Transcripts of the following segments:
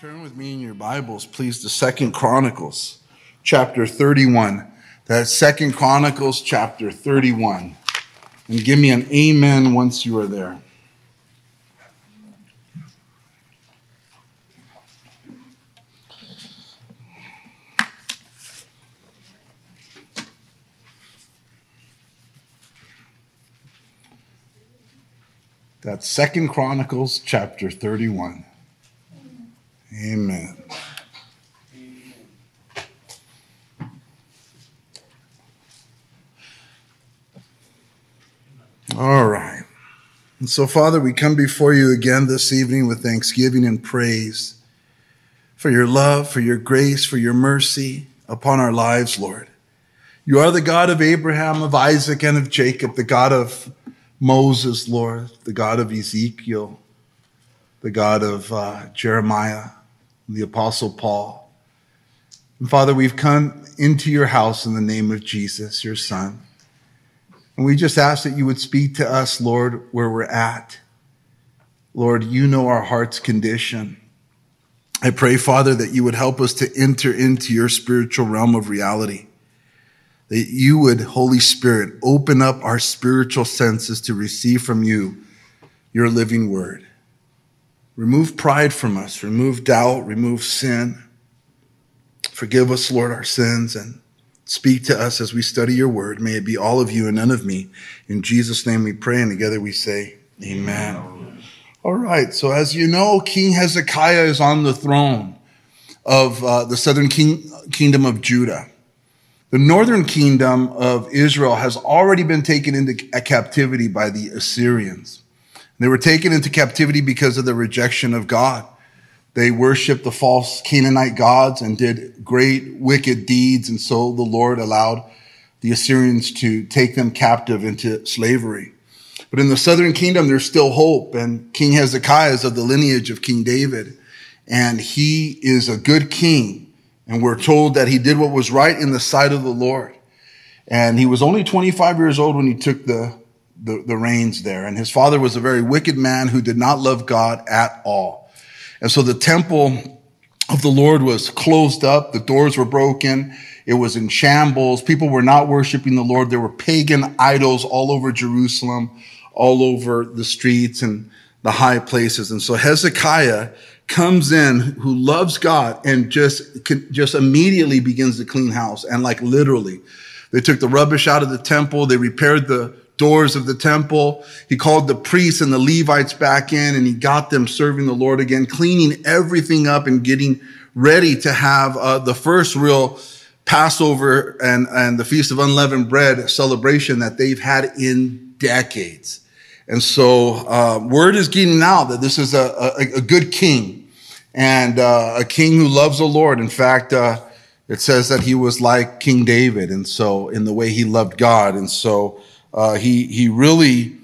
Turn with me in your Bibles, please, to Second Chronicles, chapter 31. That's Second Chronicles, chapter 31. And give me an amen once you are there. That's Second Chronicles chapter 31. Amen. All right. And so, Father, we come before you again this evening with thanksgiving and praise for your love, for your grace, for your mercy upon our lives, Lord. You are the God of Abraham, of Isaac, and of Jacob, the God of Moses, Lord, the God of Ezekiel, the God of uh, Jeremiah, the Apostle Paul. And Father, we've come into your house in the name of Jesus, your Son. And we just ask that you would speak to us, Lord, where we're at. Lord, you know our heart's condition. I pray, Father, that you would help us to enter into your spiritual realm of reality. That you would, Holy Spirit, open up our spiritual senses to receive from you your living word. Remove pride from us, remove doubt, remove sin. Forgive us, Lord, our sins and speak to us as we study your word. May it be all of you and none of me. In Jesus' name we pray, and together we say, Amen. Amen. All right, so as you know, King Hezekiah is on the throne of uh, the southern king, kingdom of Judah. The northern kingdom of Israel has already been taken into captivity by the Assyrians. They were taken into captivity because of the rejection of God. They worshiped the false Canaanite gods and did great wicked deeds. And so the Lord allowed the Assyrians to take them captive into slavery. But in the southern kingdom, there's still hope. And King Hezekiah is of the lineage of King David. And he is a good king. And we're told that he did what was right in the sight of the Lord. And he was only 25 years old when he took the the, the reins there. And his father was a very wicked man who did not love God at all. And so the temple of the Lord was closed up. The doors were broken. It was in shambles. People were not worshiping the Lord. There were pagan idols all over Jerusalem, all over the streets and the high places. And so Hezekiah comes in who loves God and just, just immediately begins to clean house. And like literally, they took the rubbish out of the temple. They repaired the doors of the temple. He called the priests and the Levites back in and he got them serving the Lord again, cleaning everything up and getting ready to have uh, the first real Passover and, and the Feast of Unleavened Bread celebration that they've had in decades. And so, uh, word is getting out that this is a, a, a good king and uh, a king who loves the Lord. In fact, uh, it says that he was like King David. And so, in the way he loved God. And so, uh, he he really,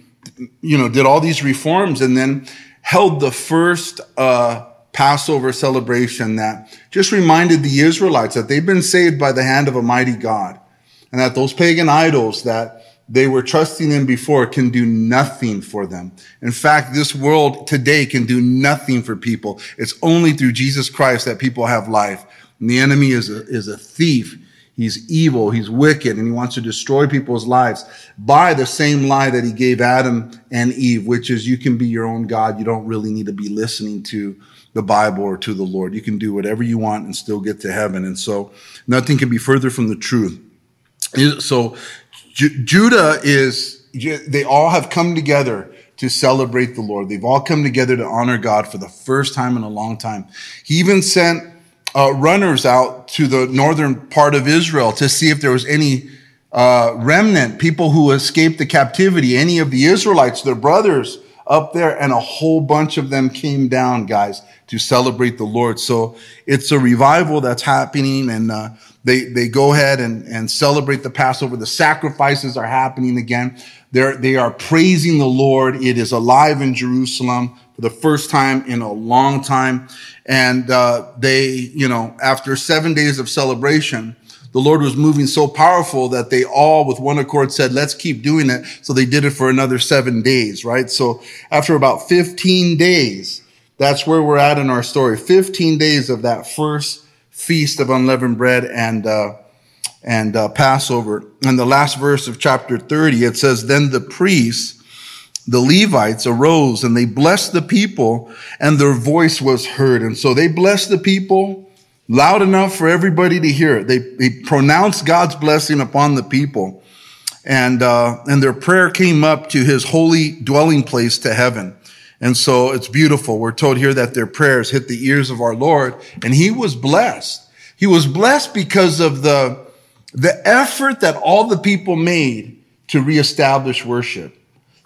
you know, did all these reforms and then held the first uh, Passover celebration that just reminded the Israelites that they've been saved by the hand of a mighty God, and that those pagan idols that they were trusting in before can do nothing for them. In fact, this world today can do nothing for people. It's only through Jesus Christ that people have life. And the enemy is a, is a thief. He's evil, he's wicked, and he wants to destroy people's lives by the same lie that he gave Adam and Eve, which is you can be your own God. You don't really need to be listening to the Bible or to the Lord. You can do whatever you want and still get to heaven. And so nothing can be further from the truth. So Judah is, they all have come together to celebrate the Lord. They've all come together to honor God for the first time in a long time. He even sent uh, runners out to the northern part of Israel to see if there was any uh, remnant, people who escaped the captivity, any of the Israelites, their brothers up there, and a whole bunch of them came down, guys. to celebrate the Lord. So it's a revival that's happening and, uh, they, they go ahead and, and celebrate the Passover. The sacrifices are happening again. They're, they are praising the Lord. It is alive in Jerusalem for the first time in a long time. And, uh, they, you know, after seven days of celebration, the Lord was moving so powerful that they all with one accord said, let's keep doing it. So they did it for another seven days, right? So after about 15 days, that's where we're at in our story. 15 days of that first feast of unleavened bread and, uh, and uh, Passover. In the last verse of chapter 30, it says, Then the priests, the Levites arose and they blessed the people and their voice was heard. And so they blessed the people loud enough for everybody to hear. They, they pronounced God's blessing upon the people. And, uh, and their prayer came up to his holy dwelling place to heaven. And so it's beautiful. We're told here that their prayers hit the ears of our Lord and he was blessed. He was blessed because of the, the effort that all the people made to reestablish worship.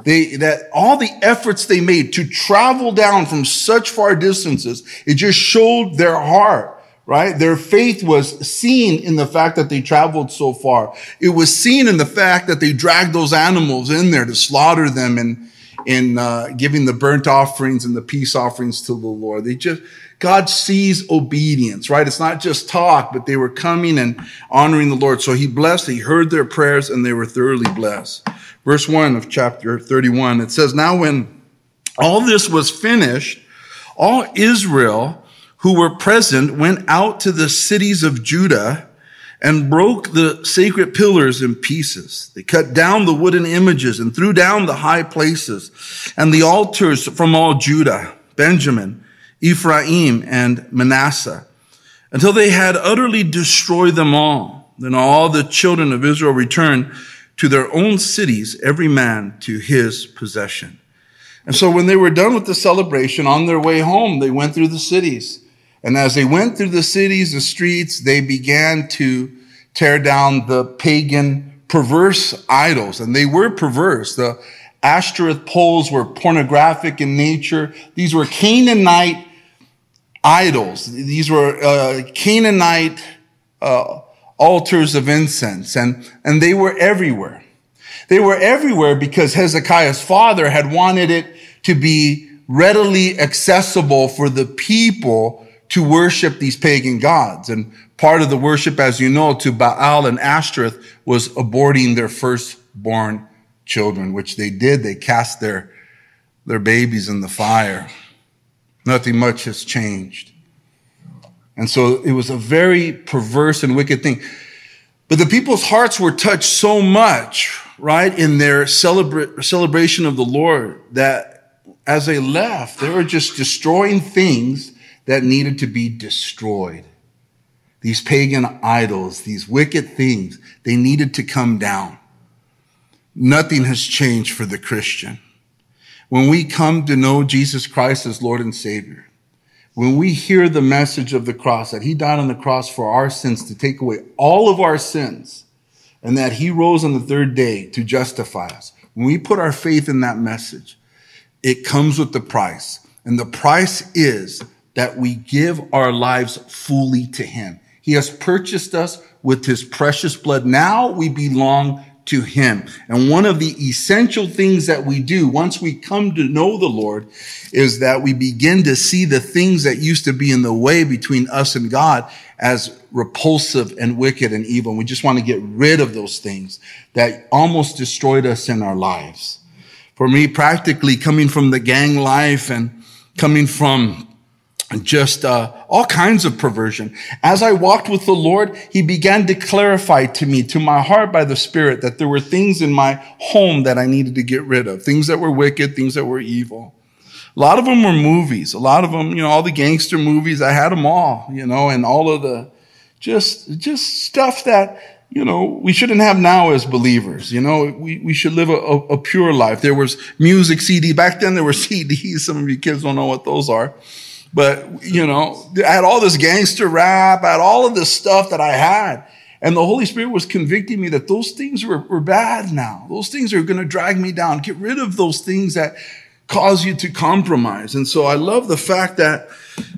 They, that all the efforts they made to travel down from such far distances, it just showed their heart right? Their faith was seen in the fact that they traveled so far. It was seen in the fact that they dragged those animals in there to slaughter them and and uh, giving the burnt offerings and the peace offerings to the Lord. They just God sees obedience, right? It's not just talk, but they were coming and honoring the Lord. So He blessed. He heard their prayers, and they were thoroughly blessed. Verse one of chapter thirty-one. It says, "Now when all this was finished, all Israel." who were present went out to the cities of Judah and broke the sacred pillars in pieces. They cut down the wooden images and threw down the high places and the altars from all Judah, Benjamin, Ephraim, and Manasseh until they had utterly destroyed them all. Then all the children of Israel returned to their own cities, every man to his possession. And so when they were done with the celebration on their way home, they went through the cities and as they went through the cities, the streets, they began to tear down the pagan perverse idols. And they were perverse. The Ashtoreth poles were pornographic in nature. These were Canaanite idols. These were uh, Canaanite uh, altars of incense. And, and they were everywhere. They were everywhere because Hezekiah's father had wanted it to be readily accessible for the people to worship these pagan gods. And part of the worship, as you know, to Baal and Ashtoreth was aborting their firstborn children, which they did. They cast their, their babies in the fire. Nothing much has changed. And so it was a very perverse and wicked thing. But the people's hearts were touched so much, right, in their celebra- celebration of the Lord that as they left, they were just destroying things that needed to be destroyed. These pagan idols, these wicked things, they needed to come down. Nothing has changed for the Christian. When we come to know Jesus Christ as Lord and Savior, when we hear the message of the cross, that He died on the cross for our sins to take away all of our sins, and that He rose on the third day to justify us, when we put our faith in that message, it comes with the price. And the price is that we give our lives fully to Him. He has purchased us with His precious blood. Now we belong to Him. And one of the essential things that we do once we come to know the Lord is that we begin to see the things that used to be in the way between us and God as repulsive and wicked and evil. And we just want to get rid of those things that almost destroyed us in our lives. For me, practically coming from the gang life and coming from just uh, all kinds of perversion. As I walked with the Lord, He began to clarify to me, to my heart by the Spirit, that there were things in my home that I needed to get rid of, things that were wicked, things that were evil. A lot of them were movies. A lot of them, you know, all the gangster movies. I had them all, you know, and all of the just just stuff that you know we shouldn't have now as believers. You know, we we should live a, a, a pure life. There was music CD back then. There were CDs. Some of you kids don't know what those are but, you know, I had all this gangster rap, I had all of this stuff that I had. And the Holy Spirit was convicting me that those things were, were bad now. Those things are going to drag me down. Get rid of those things that cause you to compromise. And so I love the fact that,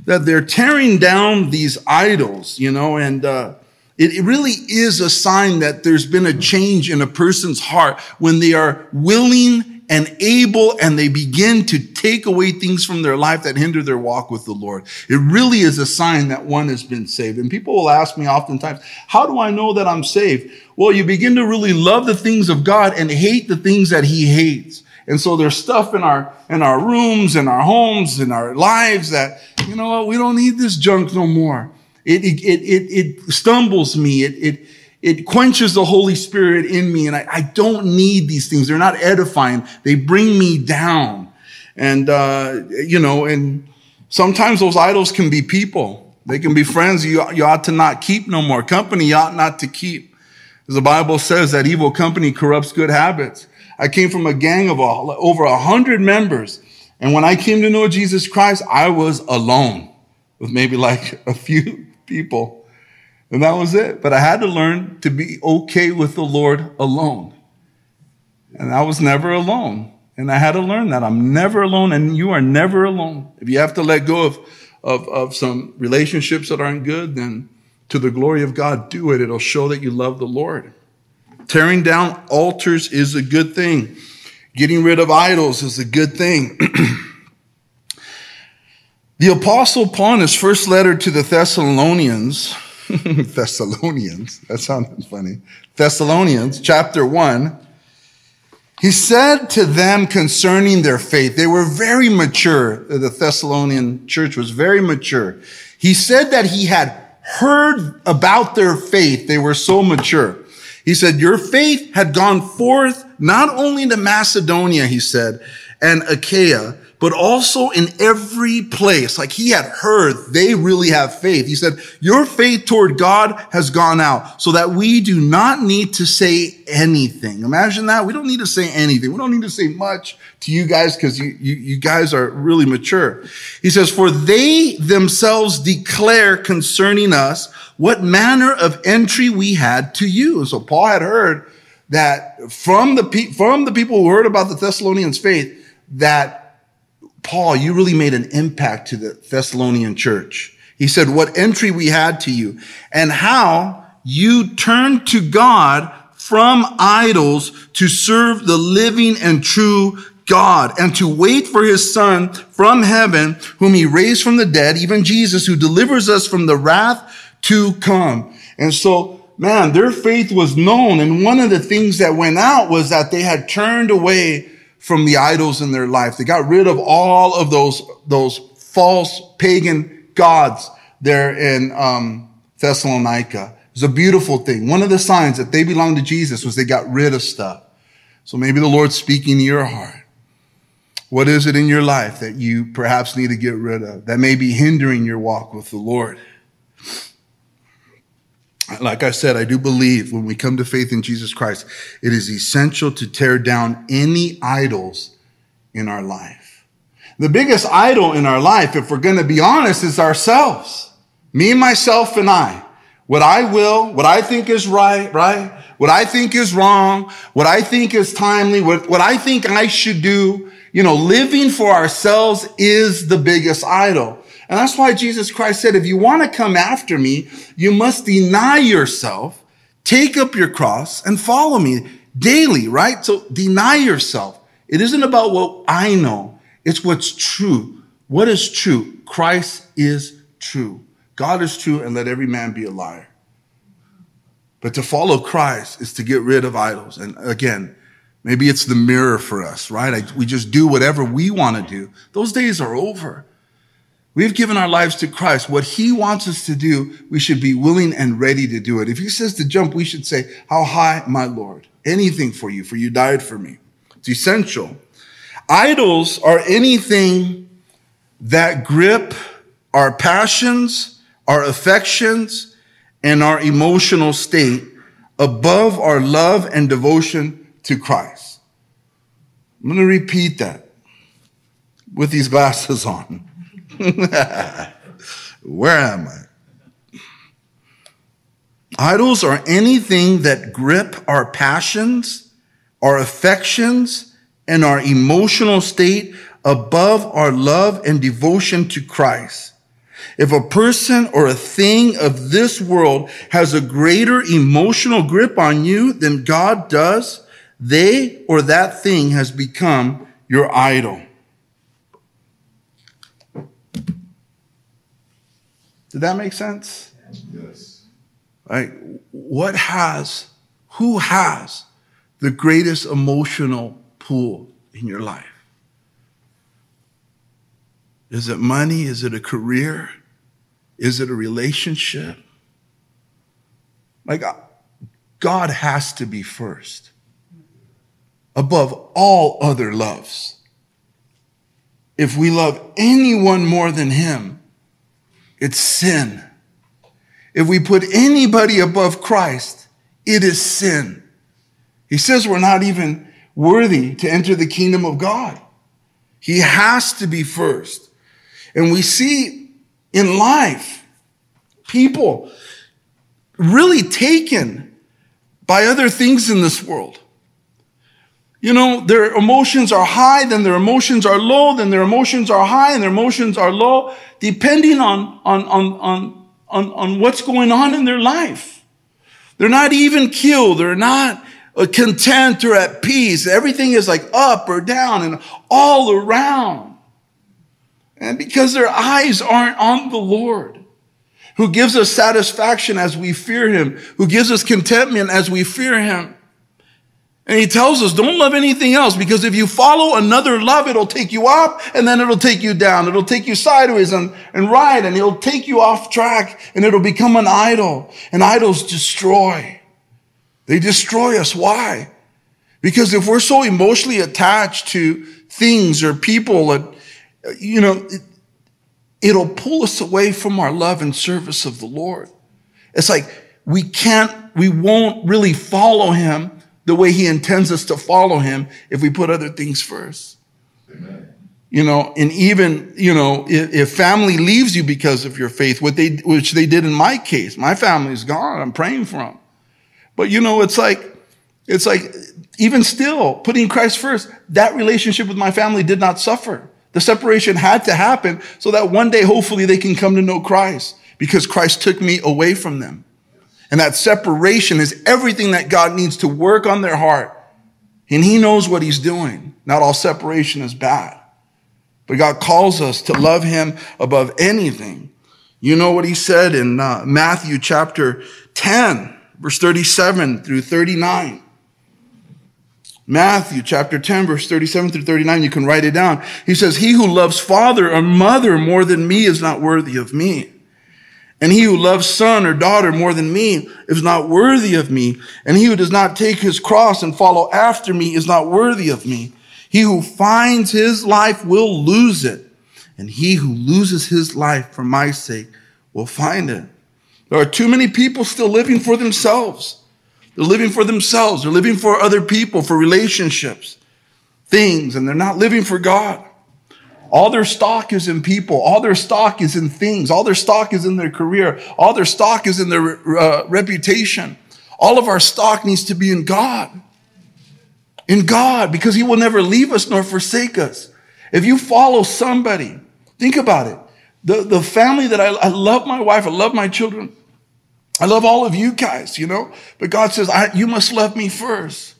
that they're tearing down these idols, you know, and, uh, it, it really is a sign that there's been a change in a person's heart when they are willing and able and they begin to take away things from their life that hinder their walk with the Lord. It really is a sign that one has been saved. And people will ask me oftentimes, how do I know that I'm saved? Well, you begin to really love the things of God and hate the things that he hates. And so there's stuff in our, in our rooms, in our homes, in our lives that, you know what, we don't need this junk no more. It, it, it, it, stumbles me. It, it, it quenches the Holy Spirit in me. And I, I don't need these things. They're not edifying. They bring me down. And, uh, you know, and sometimes those idols can be people. They can be friends you, you ought to not keep no more. Company you ought not to keep. As the Bible says that evil company corrupts good habits. I came from a gang of over a hundred members. And when I came to know Jesus Christ, I was alone with maybe like a few people. And that was it. But I had to learn to be okay with the Lord alone. And I was never alone. And I had to learn that I'm never alone and you are never alone. If you have to let go of, of, of some relationships that aren't good, then to the glory of God, do it. It'll show that you love the Lord. Tearing down altars is a good thing. Getting rid of idols is a good thing. the apostle Paul in his first letter to the Thessalonians, Thessalonians, that sounded funny. Thessalonians, chapter 1, he said to them concerning their faith, they were very mature. The Thessalonian church was very mature. He said that he had heard about their faith. They were so mature. He said, your faith had gone forth not only to Macedonia, he said, and Achaia, but also in every place. Like he had heard they really have faith. He said, your faith toward God has gone out so that we do not need to say anything. Imagine that. We don't need to say anything. We don't need to say much to you guys because you, you, you guys are really mature. He says, for they themselves declare concerning us what manner of entry we had to you. So Paul had heard that from the, pe- from the people who heard about the Thessalonians faith that Paul, you really made an impact to the Thessalonian church. He said, what entry we had to you and how you turned to God from idols to serve the living and true God and to wait for his son from heaven, whom he raised from the dead, even Jesus, who delivers us from the wrath to come. And so, man, their faith was known. And one of the things that went out was that they had turned away from the idols in their life. They got rid of all of those, those false pagan gods there in um, Thessalonica. It's a beautiful thing. One of the signs that they belonged to Jesus was they got rid of stuff. So maybe the Lord's speaking to your heart. What is it in your life that you perhaps need to get rid of that may be hindering your walk with the Lord? Like I said, I do believe when we come to faith in Jesus Christ, it is essential to tear down any idols in our life. The biggest idol in our life, if we're going to be honest, is ourselves. Me, myself, and I. What I will, what I think is right, right? What I think is wrong, what I think is timely, what, what I think I should do. You know, living for ourselves is the biggest idol. And that's why Jesus Christ said, if you want to come after me, you must deny yourself, take up your cross and follow me daily, right? So deny yourself. It isn't about what I know. It's what's true. What is true? Christ is true. God is true and let every man be a liar. But to follow Christ is to get rid of idols. And again, maybe it's the mirror for us, right? I, we just do whatever we want to do. Those days are over. We've given our lives to Christ. What he wants us to do, we should be willing and ready to do it. If he says to jump, we should say, how high, my Lord? Anything for you, for you died for me. It's essential. Idols are anything that grip our passions, our affections, and our emotional state above our love and devotion to Christ. I'm going to repeat that with these glasses on. Where am I? Idols are anything that grip our passions, our affections, and our emotional state above our love and devotion to Christ. If a person or a thing of this world has a greater emotional grip on you than God does, they or that thing has become your idol. Did that make sense? Yes. Like, what has, who has the greatest emotional pool in your life? Is it money? Is it a career? Is it a relationship? Like, uh, God has to be first above all other loves. If we love anyone more than Him, it's sin. If we put anybody above Christ, it is sin. He says we're not even worthy to enter the kingdom of God. He has to be first. And we see in life people really taken by other things in this world. You know, their emotions are high, then their emotions are low, then their emotions are high and their emotions are low, depending on, on, on, on, on, on what's going on in their life. They're not even killed. They're not uh, content or at peace. Everything is like up or down and all around. And because their eyes aren't on the Lord, who gives us satisfaction as we fear him, who gives us contentment as we fear him, and he tells us, don't love anything else because if you follow another love, it'll take you up and then it'll take you down. It'll take you sideways and, and right and it'll take you off track and it'll become an idol. And idols destroy. They destroy us. Why? Because if we're so emotionally attached to things or people, that, you know, it, it'll pull us away from our love and service of the Lord. It's like we can't, we won't really follow him the way he intends us to follow him if we put other things first. Amen. You know, and even, you know, if, if, family leaves you because of your faith, what they, which they did in my case, my family's gone. I'm praying for them. But you know, it's like, it's like, even still, putting Christ first, that relationship with my family did not suffer. The separation had to happen so that one day, hopefully, they can come to know Christ because Christ took me away from them. And that separation is everything that God needs to work on their heart. And He knows what He's doing. Not all separation is bad. But God calls us to love Him above anything. You know what He said in uh, Matthew chapter 10, verse 37 through 39. Matthew chapter 10, verse 37 through 39, you can write it down. He says, He who loves father or mother more than me is not worthy of me. And he who loves son or daughter more than me is not worthy of me. And he who does not take his cross and follow after me is not worthy of me. He who finds his life will lose it. And he who loses his life for my sake will find it. There are too many people still living for themselves. They're living for themselves. They're living for other people, for relationships, things, and they're not living for God. All their stock is in people. All their stock is in things. All their stock is in their career. All their stock is in their uh, reputation. All of our stock needs to be in God. In God, because He will never leave us nor forsake us. If you follow somebody, think about it. The, the family that I, I love my wife, I love my children. I love all of you guys, you know, but God says, you must love me first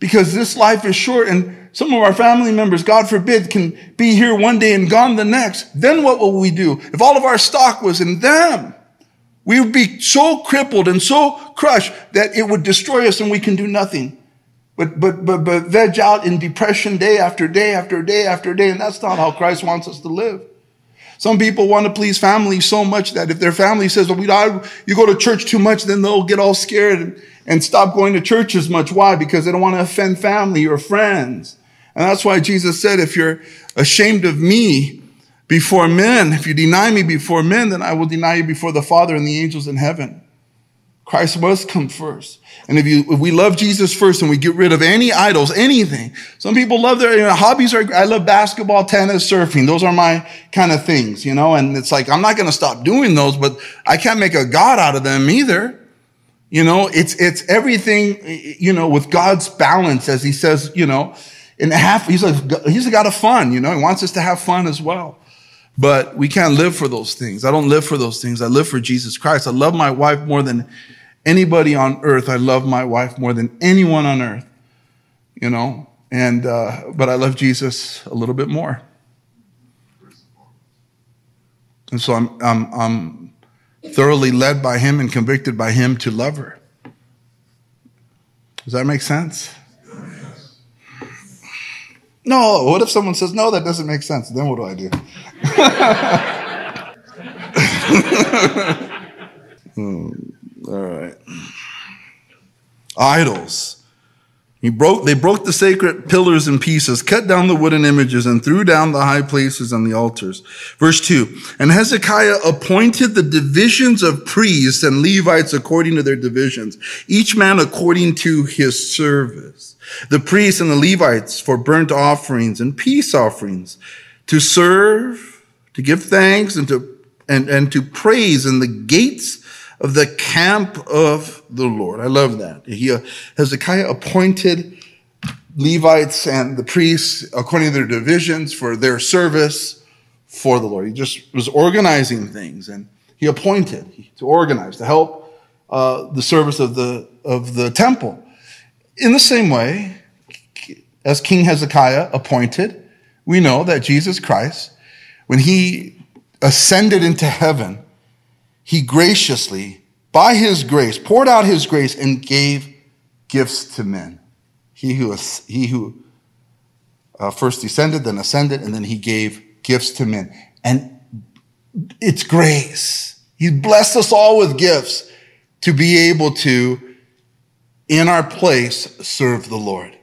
because this life is short and some of our family members, God forbid, can be here one day and gone the next. Then what will we do? If all of our stock was in them, we would be so crippled and so crushed that it would destroy us and we can do nothing. But, but, but, but veg out in depression day after day after day after day. And that's not how Christ wants us to live. Some people want to please family so much that if their family says, well, we, you go to church too much, then they'll get all scared and, and stop going to church as much. Why? Because they don't want to offend family or friends. And that's why Jesus said, if you're ashamed of me before men, if you deny me before men, then I will deny you before the Father and the angels in heaven. Christ must come first. And if you, if we love Jesus first and we get rid of any idols, anything. Some people love their you know, hobbies are, I love basketball, tennis, surfing. Those are my kind of things, you know, and it's like, I'm not going to stop doing those, but I can't make a God out of them either. You know, it's, it's everything, you know, with God's balance, as he says, you know, and half, he's a, he's a God of fun, you know, he wants us to have fun as well. But we can't live for those things. I don't live for those things. I live for Jesus Christ. I love my wife more than anybody on earth. I love my wife more than anyone on earth, you know, and, uh, but I love Jesus a little bit more. And so I'm, I'm, I'm thoroughly led by him and convicted by him to love her. Does that make sense? No, what if someone says, no, that doesn't make sense? Then what do I do? hmm, all right. Idols. He broke, they broke the sacred pillars in pieces, cut down the wooden images, and threw down the high places and the altars. Verse 2 And Hezekiah appointed the divisions of priests and Levites according to their divisions, each man according to his service. The priests and the Levites for burnt offerings and peace offerings, to serve, to give thanks, and to, and, and to praise in the gates of the camp of the Lord. I love that. He, uh, Hezekiah appointed Levites and the priests according to their divisions for their service for the Lord. He just was organizing things and he appointed to organize, to help uh, the service of the, of the temple. In the same way, as King Hezekiah appointed, we know that Jesus Christ, when he ascended into heaven, he graciously, by his grace, poured out his grace and gave gifts to men. He who, he who uh, first descended, then ascended, and then he gave gifts to men. And it's grace. He blessed us all with gifts to be able to, in our place, serve the Lord,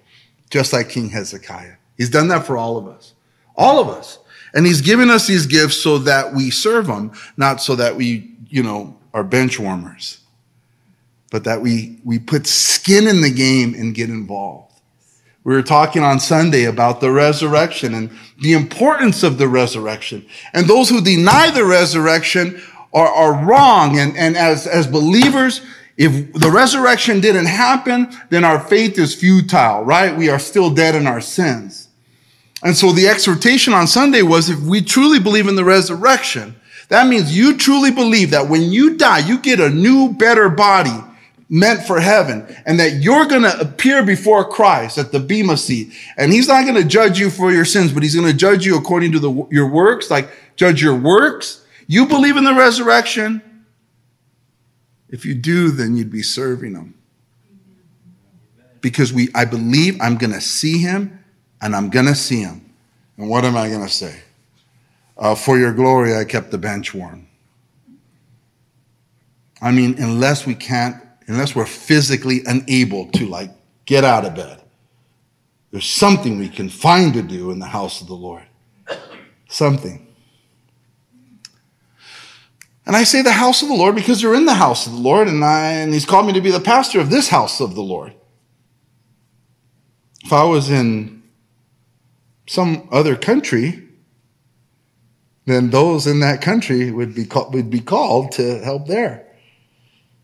just like King Hezekiah. He's done that for all of us. All of us. And he's given us these gifts so that we serve him, not so that we you know, are bench warmers, but that we, we put skin in the game and get involved. We were talking on Sunday about the resurrection and the importance of the resurrection. And those who deny the resurrection are, are wrong. And, and as, as believers, if the resurrection didn't happen, then our faith is futile, right? We are still dead in our sins. And so the exhortation on Sunday was if we truly believe in the resurrection, that means you truly believe that when you die, you get a new, better body meant for heaven and that you're going to appear before Christ at the Bema seat. And he's not going to judge you for your sins, but he's going to judge you according to the, your works, like judge your works. You believe in the resurrection. If you do, then you'd be serving him. Because we, I believe I'm going to see him and I'm going to see him. And what am I going to say? Uh, for your glory, I kept the bench warm. I mean, unless we can't, unless we're physically unable to like get out of bed, there's something we can find to do in the house of the Lord. Something. And I say the house of the Lord because you're in the house of the Lord, and, I, and He's called me to be the pastor of this house of the Lord. If I was in some other country, then those in that country would be, called, would be called to help there.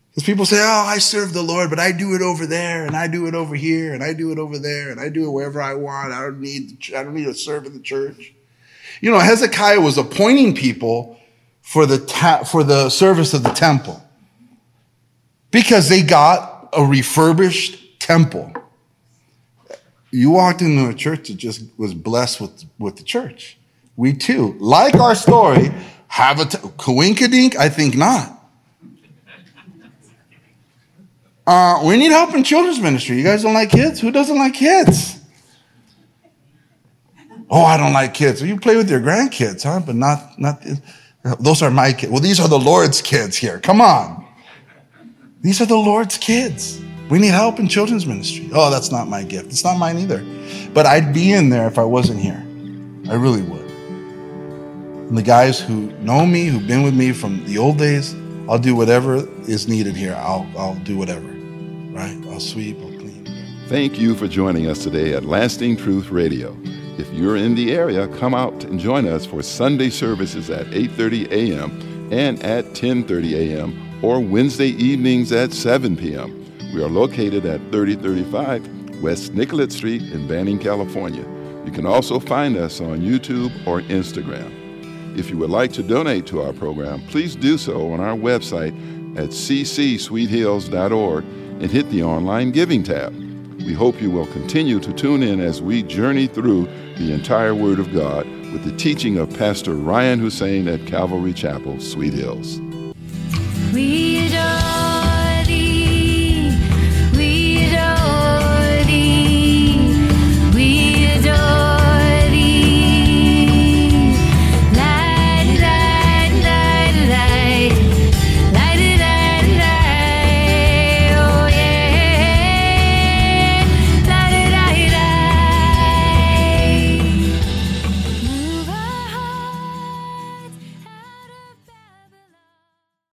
Because people say, oh, I serve the Lord, but I do it over there, and I do it over here, and I do it over there, and I do it wherever I want. I don't need, I don't need to serve in the church. You know, Hezekiah was appointing people for the, ta- for the service of the temple because they got a refurbished temple. You walked into a church that just was blessed with, with the church we too, like our story, have a t- coinkadink? I think not. Uh, we need help in children's ministry. You guys don't like kids? Who doesn't like kids? Oh, I don't like kids. Well, you play with your grandkids, huh? But not, not, those are my kids. Well, these are the Lord's kids here. Come on. These are the Lord's kids. We need help in children's ministry. Oh, that's not my gift. It's not mine either. But I'd be in there if I wasn't here. I really would. And the guys who know me, who've been with me from the old days, I'll do whatever is needed here. I'll, I'll do whatever, right? I'll sweep, I'll clean. Thank you for joining us today at Lasting Truth Radio. If you're in the area, come out and join us for Sunday services at 8:30 a.m. and at 10:30 a.m. or Wednesday evenings at 7 p.m. We are located at 3035 West Nicollet Street in Banning, California. You can also find us on YouTube or Instagram. If you would like to donate to our program, please do so on our website at ccsweethills.org and hit the online giving tab. We hope you will continue to tune in as we journey through the entire Word of God with the teaching of Pastor Ryan Hussein at Calvary Chapel, Sweet Hills. Adore